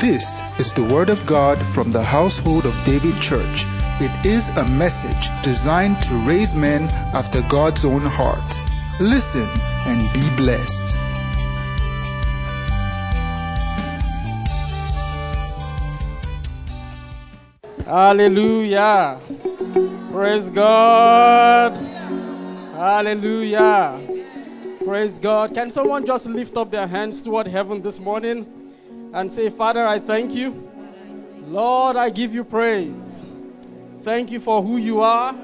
This is the Word of God from the household of David Church. It is a message designed to raise men after God's own heart. Listen and be blessed. Hallelujah. Praise God. Hallelujah. Praise God. Can someone just lift up their hands toward heaven this morning and say, Father, I thank you. Lord, I give you praise. Thank you for who you are.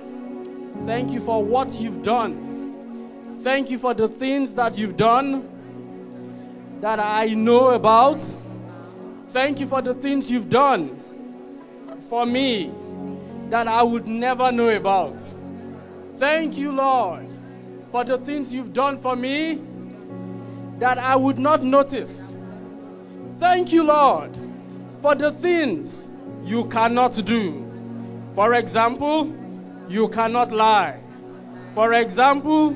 Thank you for what you've done. Thank you for the things that you've done that I know about. Thank you for the things you've done for me that I would never know about. Thank you, Lord, for the things you've done for me that I would not notice. Thank you, Lord, for the things you cannot do. For example, you cannot lie. For example,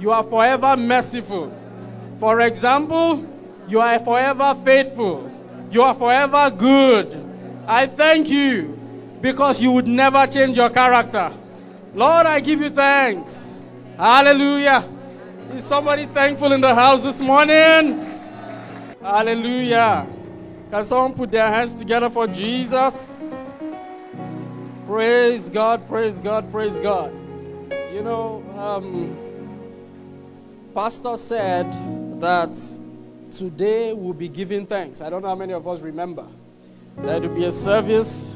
you are forever merciful. For example, you are forever faithful. You are forever good. I thank you because you would never change your character. Lord, I give you thanks. Hallelujah. Is somebody thankful in the house this morning? Hallelujah. Can someone put their hands together for Jesus? Praise God, praise God, praise God. You know, um, Pastor said that today we'll be giving thanks. I don't know how many of us remember. There will be a service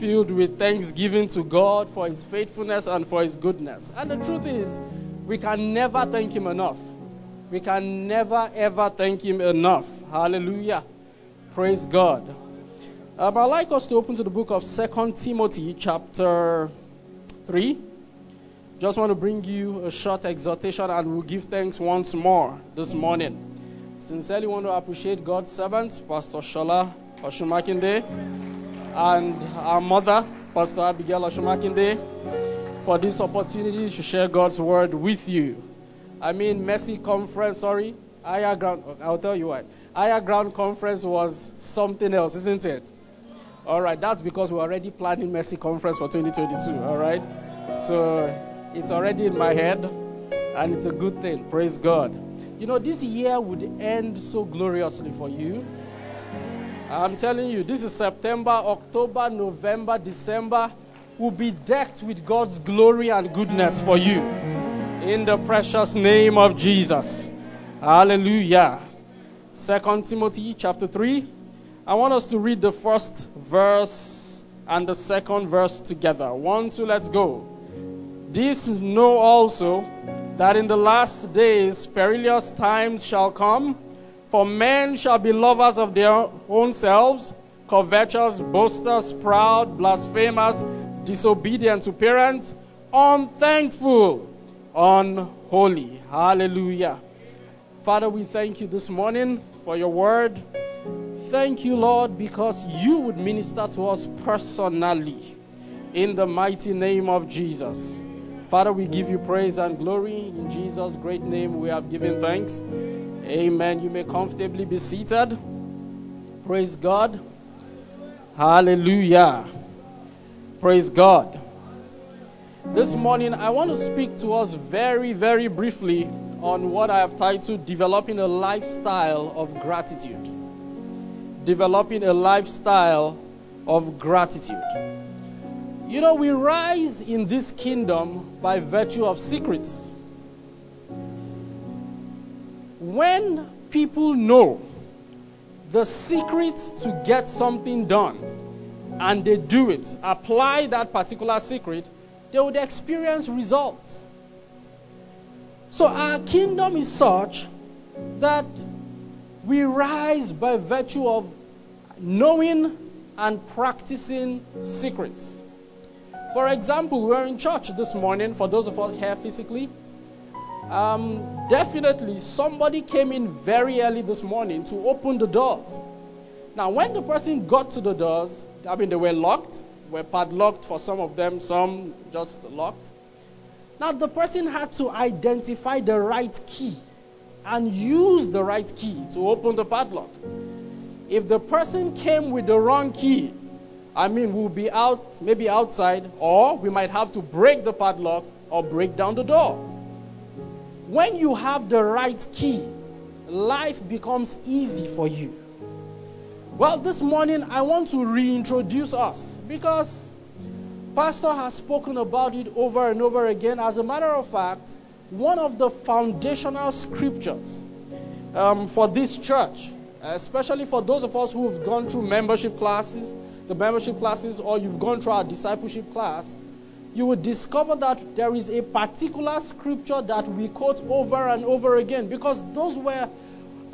filled with thanksgiving to God for His faithfulness and for His goodness. And the truth is, we can never thank Him enough. We can never ever thank Him enough. Hallelujah. Praise God. Um, I'd like us to open to the book of Second Timothy, chapter 3. Just want to bring you a short exhortation and we'll give thanks once more this morning. Sincerely want to appreciate God's servants, Pastor Shola Oshumakinde, and our mother, Pastor Abigail Oshumakinde, for this opportunity to share God's word with you. I mean, Mercy Conference, sorry, Higher Ground, I'll tell you why. Higher Ground Conference was something else, isn't it? All right, that's because we're already planning Mercy Conference for 2022, all right? So it's already in my head, and it's a good thing. Praise God. You know, this year would end so gloriously for you. I'm telling you, this is September, October, November, December will be decked with God's glory and goodness for you. In the precious name of Jesus. Hallelujah. Second Timothy chapter 3. I want us to read the first verse and the second verse together. One, two, let's go. This know also that in the last days perilous times shall come, for men shall be lovers of their own selves, covetous, boasters, proud, blasphemers, disobedient to parents, unthankful, unholy. Hallelujah. Father, we thank you this morning for your word. Thank you, Lord, because you would minister to us personally. In the mighty name of Jesus. Father, we give you praise and glory. In Jesus' great name, we have given thanks. Amen. You may comfortably be seated. Praise God. Hallelujah. Praise God. This morning, I want to speak to us very, very briefly on what I have titled Developing a Lifestyle of Gratitude. Developing a lifestyle of gratitude. You know, we rise in this kingdom by virtue of secrets. When people know the secret to get something done and they do it, apply that particular secret, they would experience results. So our kingdom is such that we rise by virtue of knowing and practicing secrets. For example, we're in church this morning, for those of us here physically. Um, definitely, somebody came in very early this morning to open the doors. Now, when the person got to the doors, I mean, they were locked, were padlocked for some of them, some just locked. Now, the person had to identify the right key and use the right key to open the padlock. if the person came with the wrong key, I mean, we'll be out, maybe outside, or we might have to break the padlock or break down the door. When you have the right key, life becomes easy for you. Well, this morning I want to reintroduce us because Pastor has spoken about it over and over again. As a matter of fact, one of the foundational scriptures um, for this church, especially for those of us who have gone through membership classes, the membership classes, or you've gone through our discipleship class, you will discover that there is a particular scripture that we quote over and over again because those were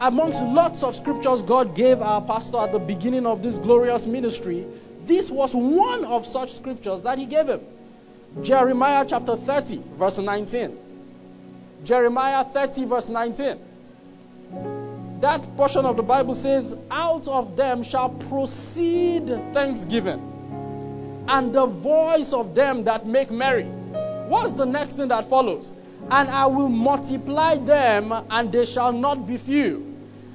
amongst lots of scriptures God gave our pastor at the beginning of this glorious ministry. This was one of such scriptures that he gave him. Jeremiah chapter 30, verse 19. Jeremiah 30, verse 19. That portion of the Bible says, Out of them shall proceed thanksgiving, and the voice of them that make merry. What's the next thing that follows? And I will multiply them, and they shall not be few.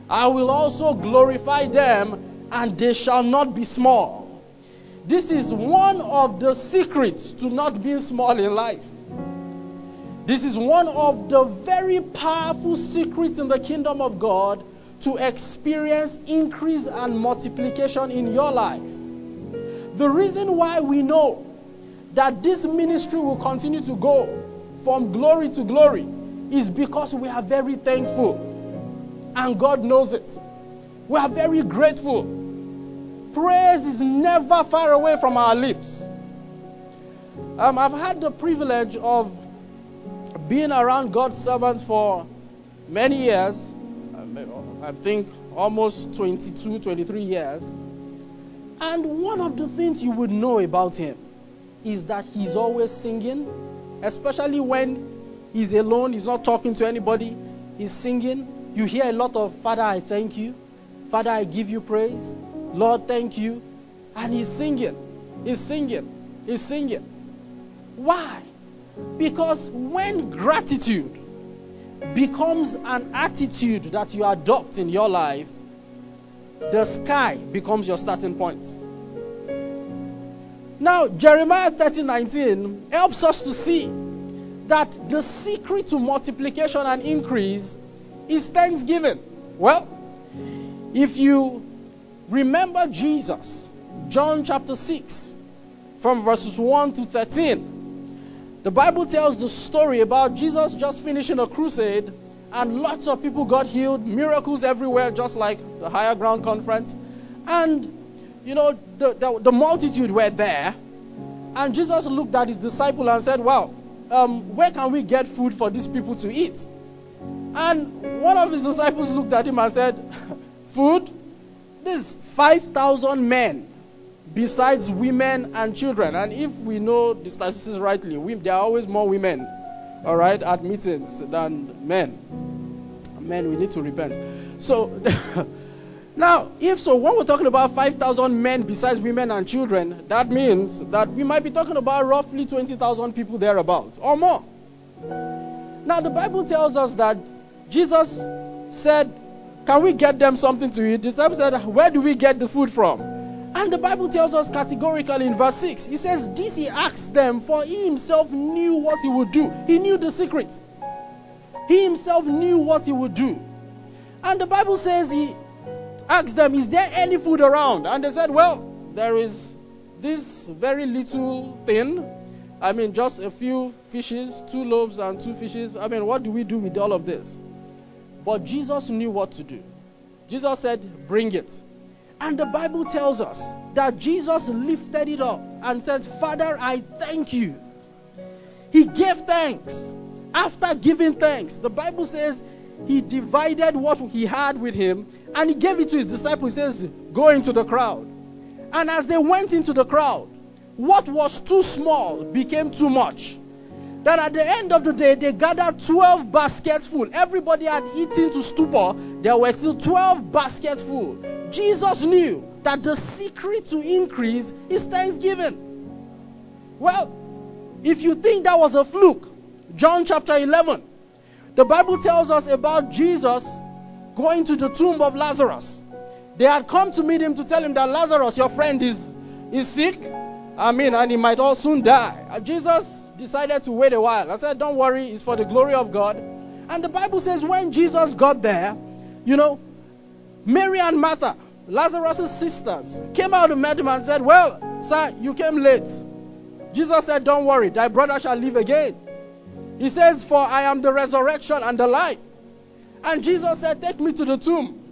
I will also glorify them, and they shall not be small. This is one of the secrets to not being small in life. This is one of the very powerful secrets in the kingdom of God to experience increase and multiplication in your life. The reason why we know that this ministry will continue to go from glory to glory is because we are very thankful. And God knows it. We are very grateful. Praise is never far away from our lips. Um, I've had the privilege of being around God's servants for many years. I think almost 22, 23 years. And one of the things you would know about him is that he's always singing, especially when he's alone, he's not talking to anybody, he's singing. You hear a lot of, Father, I thank you. Father, I give you praise. Lord, thank you. And he's singing. He's singing. He's singing. Why? Because when gratitude becomes an attitude that you adopt in your life, the sky becomes your starting point. Now, Jeremiah 30:19 helps us to see that the secret to multiplication and increase is thanksgiving. Well, if you remember Jesus, John chapter 6, from verses 1 to 13, the Bible tells the story about Jesus just finishing a crusade and lots of people got healed, miracles everywhere, just like the higher ground conference. And, you know, the, the, the multitude were there. And Jesus looked at his disciple and said, Wow, um, where can we get food for these people to eat? And one of his disciples looked at him and said, Food? This 5,000 men, besides women and children. And if we know the statistics rightly, we, there are always more women, all right, at meetings than men. Men, we need to repent. So, now, if so, when we're talking about 5,000 men besides women and children, that means that we might be talking about roughly 20,000 people thereabouts or more. Now, the Bible tells us that Jesus said, Can we get them something to eat? The disciples said, Where do we get the food from? And the Bible tells us categorically in verse 6, He says, This he asked them, for he himself knew what he would do. He knew the secret. He himself knew what he would do. And the Bible says he asked them, Is there any food around? And they said, Well, there is this very little thing. I mean, just a few fishes, two loaves and two fishes. I mean, what do we do with all of this? But Jesus knew what to do. Jesus said, Bring it. And the Bible tells us that Jesus lifted it up and said, Father, I thank you. He gave thanks. After giving thanks, the Bible says he divided what he had with him and he gave it to his disciples. He says, Go into the crowd. And as they went into the crowd, what was too small became too much that at the end of the day they gathered 12 baskets full. Everybody had eaten to stupor. There were still 12 baskets full. Jesus knew that the secret to increase is thanksgiving. Well, if you think that was a fluke, John chapter 11, the Bible tells us about Jesus going to the tomb of Lazarus. They had come to meet him to tell him that Lazarus, your friend, is, is sick. I mean, and he might all soon die. Uh, Jesus decided to wait a while. I said, Don't worry, it's for the glory of God. And the Bible says when Jesus got there, you know, Mary and Martha, Lazarus' sisters, came out and met him and said, Well, sir, you came late. Jesus said, Don't worry, thy brother shall live again. He says, For I am the resurrection and the life. And Jesus said, Take me to the tomb.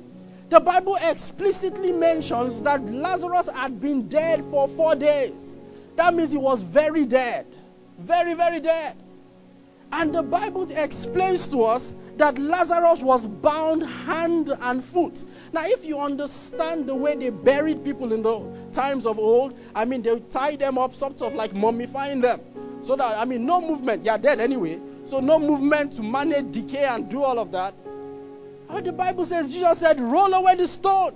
The Bible explicitly mentions that Lazarus had been dead for four days. That means he was very dead. Very, very dead. And the Bible explains to us that Lazarus was bound hand and foot. Now, if you understand the way they buried people in the times of old, I mean, they tie them up, sort of like mummifying them. So that, I mean, no movement. You're dead anyway. So, no movement to manage decay and do all of that. But the Bible says, Jesus said, roll away the stone.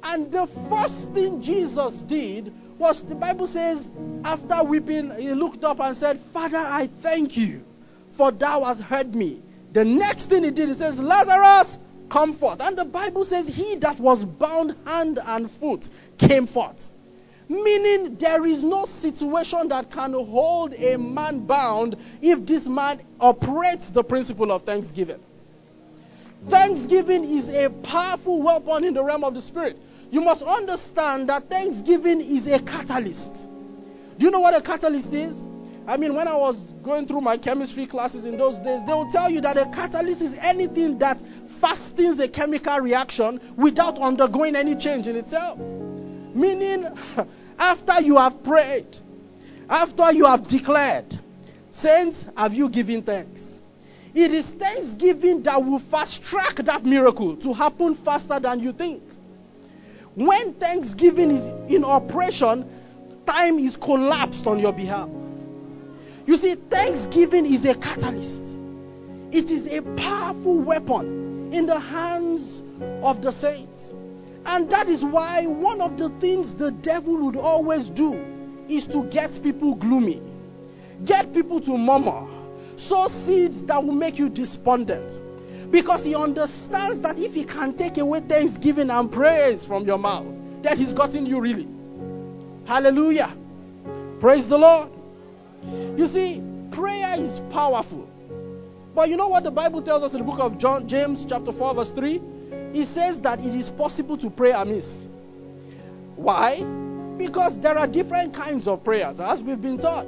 And the first thing Jesus did was, the Bible says, after weeping, he looked up and said, Father, I thank you, for thou hast heard me. The next thing he did, he says, Lazarus, come forth. And the Bible says, He that was bound hand and foot came forth. Meaning, there is no situation that can hold a man bound if this man operates the principle of thanksgiving. Thanksgiving is a powerful weapon in the realm of the spirit. You must understand that thanksgiving is a catalyst. Do you know what a catalyst is? I mean, when I was going through my chemistry classes in those days, they will tell you that a catalyst is anything that fastens a chemical reaction without undergoing any change in itself. Meaning, after you have prayed, after you have declared, Saints, have you given thanks? It is thanksgiving that will fast track that miracle to happen faster than you think. When thanksgiving is in operation, time is collapsed on your behalf. You see, thanksgiving is a catalyst, it is a powerful weapon in the hands of the saints. And that is why one of the things the devil would always do is to get people gloomy, get people to murmur, sow seeds that will make you despondent. Because he understands that if he can take away thanksgiving and praise from your mouth, that he's gotten you really. Hallelujah. Praise the Lord. You see, prayer is powerful. But you know what the Bible tells us in the book of John, James, chapter 4, verse 3? It says that it is possible to pray amiss. Why? Because there are different kinds of prayers, as we've been taught.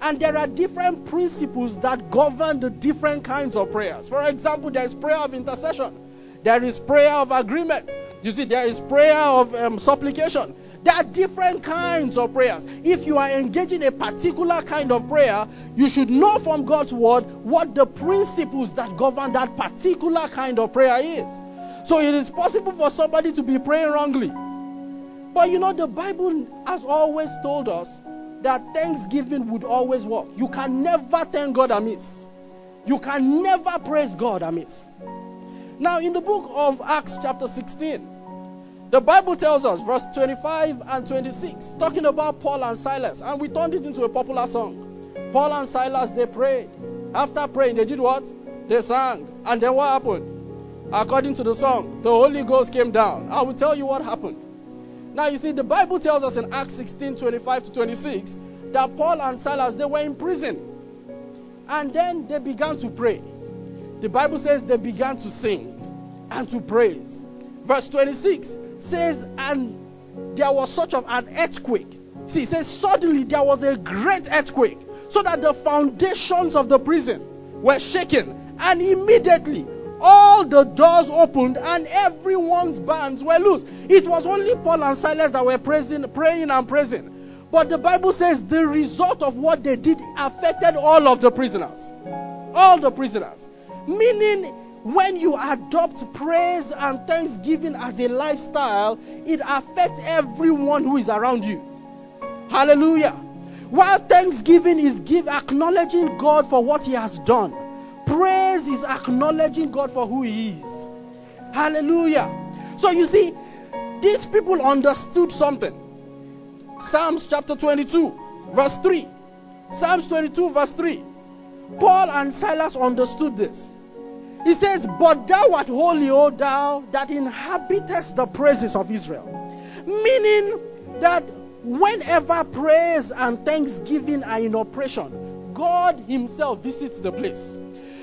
And there are different principles that govern the different kinds of prayers. For example, there is prayer of intercession, there is prayer of agreement. You see, there is prayer of um, supplication. There are different kinds of prayers. If you are engaging a particular kind of prayer, you should know from God's word what the principles that govern that particular kind of prayer is. So it is possible for somebody to be praying wrongly. But you know, the Bible has always told us that thanksgiving would always work. You can never thank God amiss. You can never praise God amiss. Now, in the book of Acts, chapter 16, the Bible tells us, verse 25 and 26, talking about Paul and Silas, and we turned it into a popular song. Paul and Silas, they prayed. After praying, they did what? They sang. And then what happened? According to the song, the Holy Ghost came down. I will tell you what happened. Now, you see, the Bible tells us in Acts 16 25 to 26 that Paul and Silas they were in prison. And then they began to pray. The Bible says they began to sing and to praise. Verse 26 says, And there was such of an earthquake. See, it says, Suddenly there was a great earthquake, so that the foundations of the prison were shaken. And immediately all the doors opened and everyone's bands were loose. It was only Paul and Silas that were praising, praying and praising. But the Bible says the result of what they did affected all of the prisoners. All the prisoners. Meaning, when you adopt praise and thanksgiving as a lifestyle, it affects everyone who is around you. Hallelujah. While thanksgiving is give acknowledging God for what He has done, praise is acknowledging God for who He is. Hallelujah. So you see, these people understood something. Psalms chapter 22, verse 3. Psalms 22, verse 3. Paul and Silas understood this. He says, But thou art holy, O thou that inhabitest the praises of Israel. Meaning that whenever praise and thanksgiving are in operation, God Himself visits the place.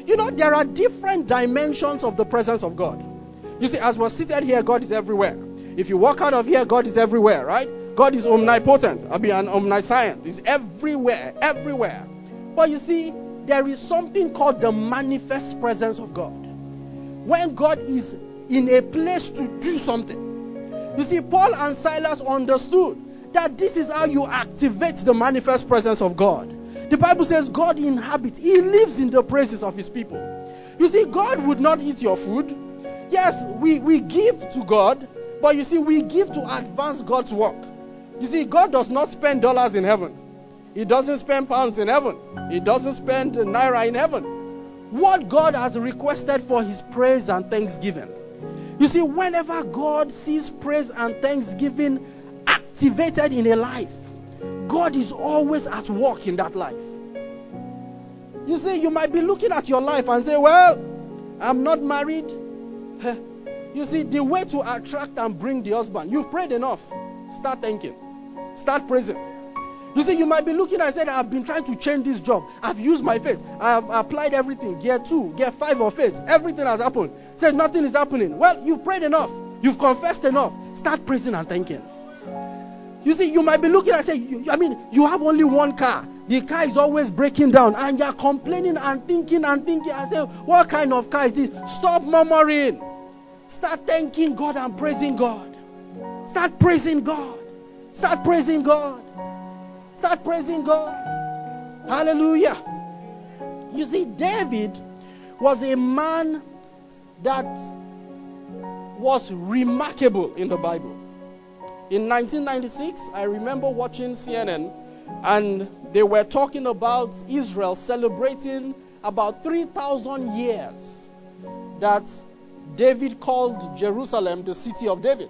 You know, there are different dimensions of the presence of God. You see, as we're seated here, God is everywhere. If you walk out of here, God is everywhere, right? God is omnipotent. I mean, an omniscient. He's everywhere, everywhere. But you see, there is something called the manifest presence of God. When God is in a place to do something. You see, Paul and Silas understood that this is how you activate the manifest presence of God. The Bible says God inhabits, He lives in the praises of His people. You see, God would not eat your food. Yes, we, we give to God, but you see, we give to advance God's work. You see, God does not spend dollars in heaven. He doesn't spend pounds in heaven. He doesn't spend naira in heaven. What God has requested for His praise and thanksgiving. You see, whenever God sees praise and thanksgiving activated in a life, God is always at work in that life. You see, you might be looking at your life and say, Well, I'm not married. You see, the way to attract and bring the husband, you've prayed enough. Start thinking. Start praising. You see, you might be looking and saying, I've been trying to change this job. I've used my faith. I've applied everything. Gear two, gear five of faith. Everything has happened. Says nothing is happening. Well, you've prayed enough. You've confessed enough. Start praising and thanking. You see, you might be looking and say, I mean, you have only one car. The car is always breaking down, and you're complaining and thinking and thinking and say, What kind of car is this? Stop murmuring. Start thanking God and praising God. Start praising God. Start praising God. Start praising God. Hallelujah. You see, David was a man that was remarkable in the Bible. In 1996, I remember watching CNN and they were talking about Israel celebrating about 3,000 years that David called Jerusalem the city of David.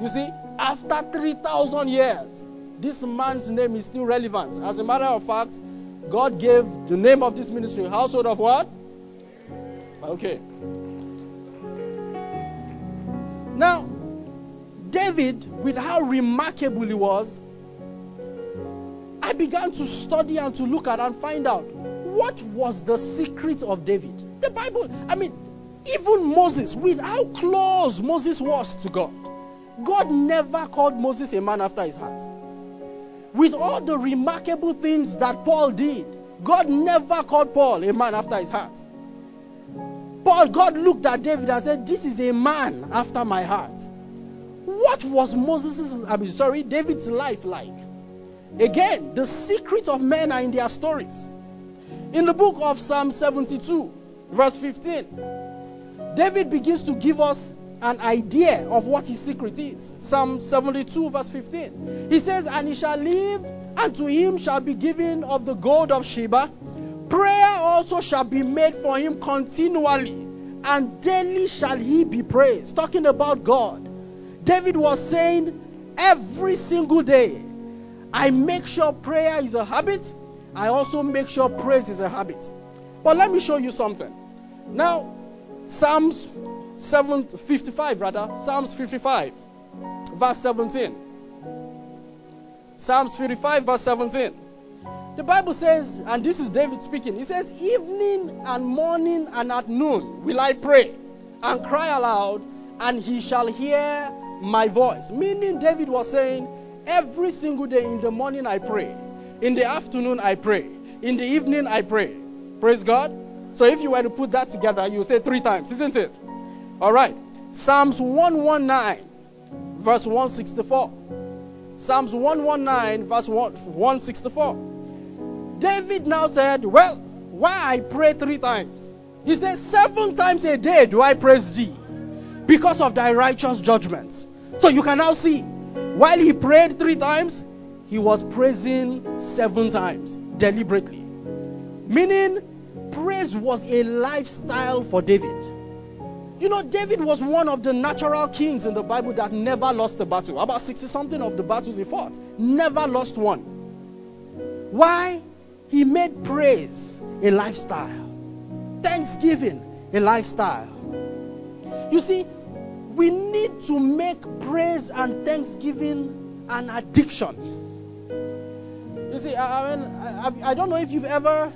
You see, after 3,000 years, this man's name is still relevant. As a matter of fact, God gave the name of this ministry, Household of what? Okay. Now, David, with how remarkable he was, I began to study and to look at and find out what was the secret of David. The Bible, I mean, even Moses, with how close Moses was to God, God never called Moses a man after his heart. With all the remarkable things that Paul did, God never called Paul a man after his heart. Paul, God looked at David and said, This is a man after my heart. What was Moses' I mean sorry, David's life like? Again, the secret of men are in their stories. In the book of Psalm 72, verse 15, David begins to give us an idea of what his secret is. Psalm 72, verse 15. He says, And he shall live, and to him shall be given of the gold of Sheba. Prayer also shall be made for him continually, and daily shall he be praised. Talking about God. David was saying, Every single day, I make sure prayer is a habit. I also make sure praise is a habit. But let me show you something. Now, Psalms 7, 55 rather, Psalms 55, verse 17. Psalms 55, verse 17. The Bible says, and this is David speaking, he says, Evening and morning and at noon will I pray and cry aloud, and he shall hear my voice. Meaning, David was saying, Every single day in the morning I pray, in the afternoon I pray, in the evening I pray. Praise God. So if you were to put that together, you say three times, isn't it? All right. Psalms 119, verse 164. Psalms 119, verse 164. David now said, Well, why I pray three times? He says, Seven times a day do I praise thee because of thy righteous judgments. So you can now see, while he prayed three times, he was praising seven times deliberately. Meaning, praise was a lifestyle for David. You know, David was one of the natural kings in the Bible that never lost a battle. About 60 something of the battles he fought, never lost one. Why? He made praise a lifestyle, thanksgiving a lifestyle. You see, we need to make praise and thanksgiving an addiction. You see, I, mean, I, I don't know if you've ever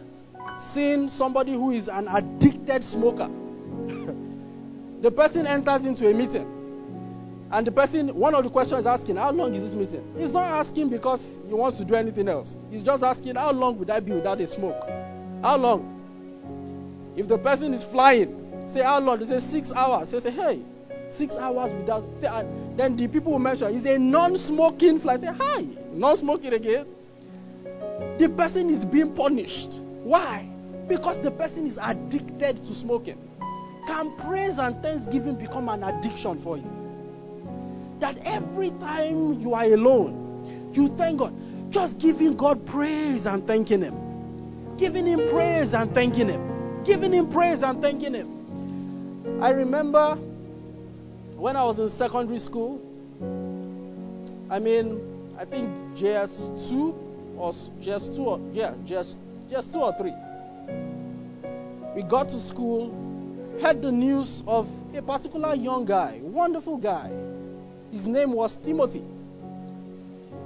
seen somebody who is an addicted smoker. the person enters into a meeting, and the person, one of the questions is asking, How long is this meeting? He's not asking because he wants to do anything else. He's just asking, How long would I be without a smoke? How long? If the person is flying, say, How long? They say, Six hours. They say, Hey, six hours without. Say, and then the people will mention, Is a non smoking flight. Say, Hi, non smoking again. The person is being punished. Why? Because the person is addicted to smoking. Can praise and thanksgiving become an addiction for you? That every time you are alone, you thank God. Just giving God praise and thanking Him. Giving Him praise and thanking Him. Giving Him praise and thanking Him. I remember when I was in secondary school, I mean, I think JS2 or JS2 or yeah, just two or three. We got to school, heard the news of a particular young guy, wonderful guy. His name was Timothy.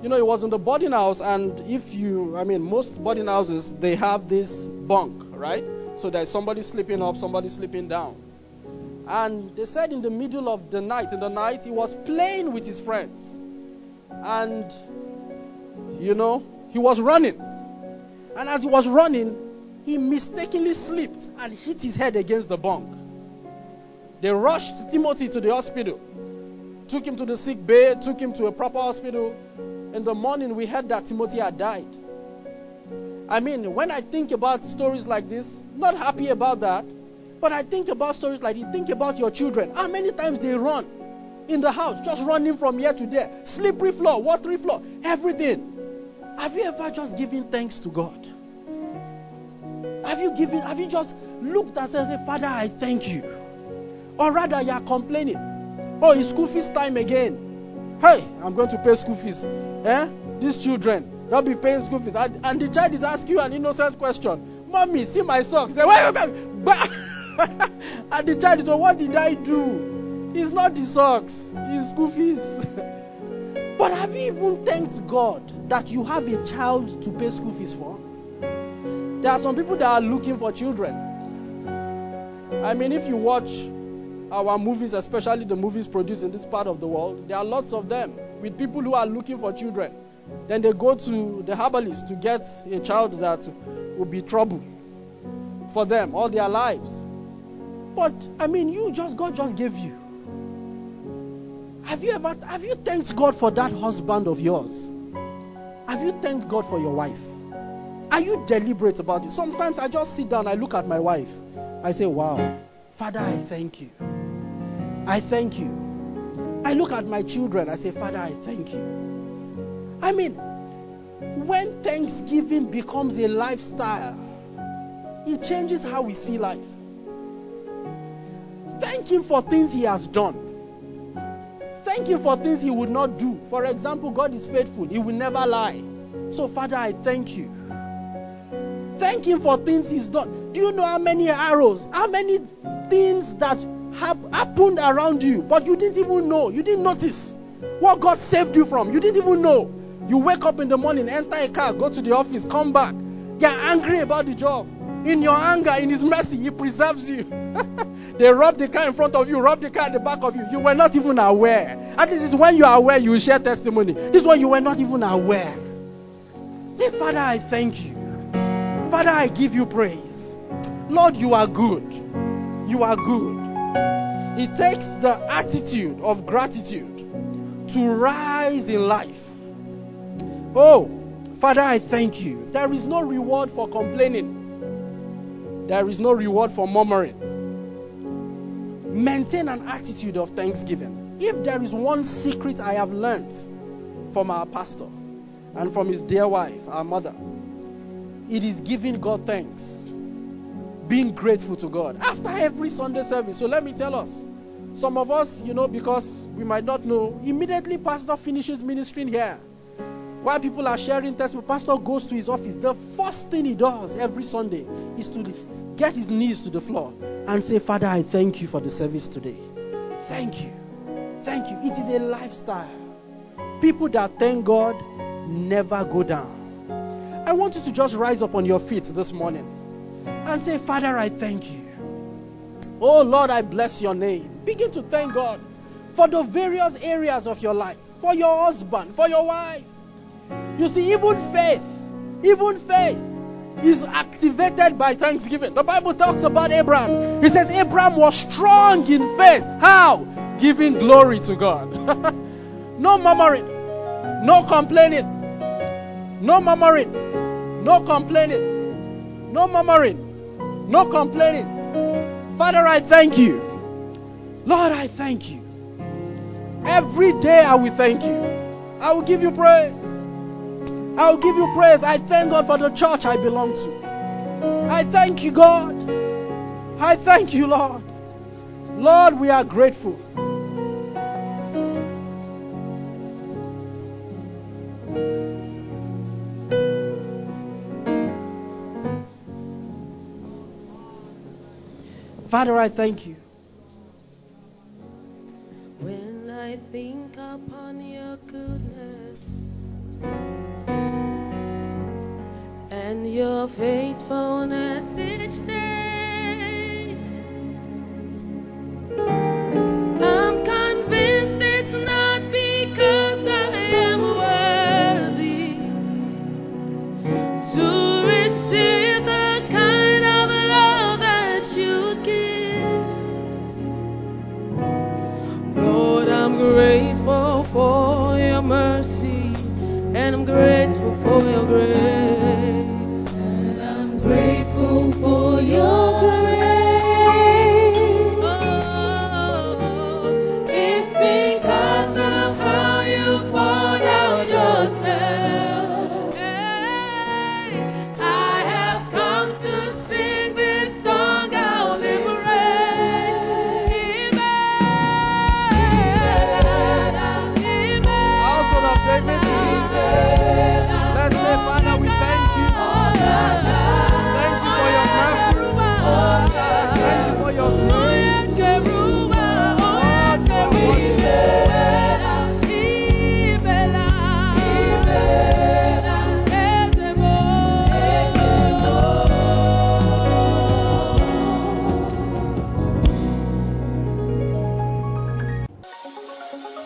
You know, he was in the boarding house, and if you, I mean, most boarding houses, they have this bunk, right? So there's somebody sleeping up, somebody sleeping down. And they said in the middle of the night, in the night, he was playing with his friends. And, you know, he was running. And as he was running, he mistakenly slipped and hit his head against the bunk. They rushed Timothy to the hospital, took him to the sick bay, took him to a proper hospital. In the morning, we heard that Timothy had died. I mean, when I think about stories like this, not happy about that, but I think about stories like this. Think about your children. How many times they run in the house, just running from here to there, slippery floor, watery floor, everything. Have you ever just given thanks to God? Have you given, have you just looked at and said, Father, I thank you? Or rather, you are complaining. Oh, it's school fees time again. Hey, I'm going to pay school fees. Eh? These children, they'll be paying school fees. And, and the child is asking you an innocent question. Mommy, see my socks. Say, wait, wait, wait. and the child is, what did I do? It's not the socks, it's school fees. but have you even thanked God that you have a child to pay school fees for? There are some people that are looking for children. I mean, if you watch our movies, especially the movies produced in this part of the world, there are lots of them with people who are looking for children. Then they go to the herbalist to get a child that will be trouble for them all their lives. But I mean, you just God just gave you. Have you ever have you thanked God for that husband of yours? Have you thanked God for your wife? Are you deliberate about it? Sometimes I just sit down, I look at my wife, I say, Wow, Father, I thank you. I thank you. I look at my children, I say, Father, I thank you. I mean, when thanksgiving becomes a lifestyle, it changes how we see life. Thank Him for things He has done. Thank Him for things He would not do. For example, God is faithful, He will never lie. So, Father, I thank you. Thank Him for things He's done. Do you know how many arrows, how many things that have happened around you, but you didn't even know, you didn't notice what God saved you from? You didn't even know. You wake up in the morning, enter a car, go to the office, come back. You're angry about the job. In your anger, in His mercy, He preserves you. they rob the car in front of you, rob the car at the back of you. You were not even aware. And this is when you are aware, you share testimony. This one you were not even aware. Say, Father, I thank you. Father, I give you praise. Lord, you are good. You are good. It takes the attitude of gratitude to rise in life. Oh, Father, I thank you. There is no reward for complaining, there is no reward for murmuring. Maintain an attitude of thanksgiving. If there is one secret I have learned from our pastor and from his dear wife, our mother, it is giving God thanks, being grateful to God after every Sunday service. So let me tell us. Some of us, you know, because we might not know, immediately pastor finishes ministering here. While people are sharing testimony, pastor goes to his office. The first thing he does every Sunday is to get his knees to the floor and say, Father, I thank you for the service today. Thank you. Thank you. It is a lifestyle. People that thank God never go down. I want you to just rise up on your feet this morning and say, Father, I thank you. Oh Lord, I bless your name. Begin to thank God for the various areas of your life, for your husband, for your wife. You see, even faith, even faith is activated by thanksgiving. The Bible talks about Abraham. It says Abraham was strong in faith. How? Giving glory to God. no murmuring, no complaining, no murmuring, no complaining, no murmuring, no complaining. Father, I thank you. Lord, I thank you. Every day I will thank you. I will give you praise. I will give you praise. I thank God for the church I belong to. I thank you, God. I thank you, Lord. Lord, we are grateful. Father, I thank you. Your faithfulness each day, I'm convinced it's not because I am worthy to receive the kind of love that you give. Lord, I'm grateful for your mercy and I'm grateful for your grace.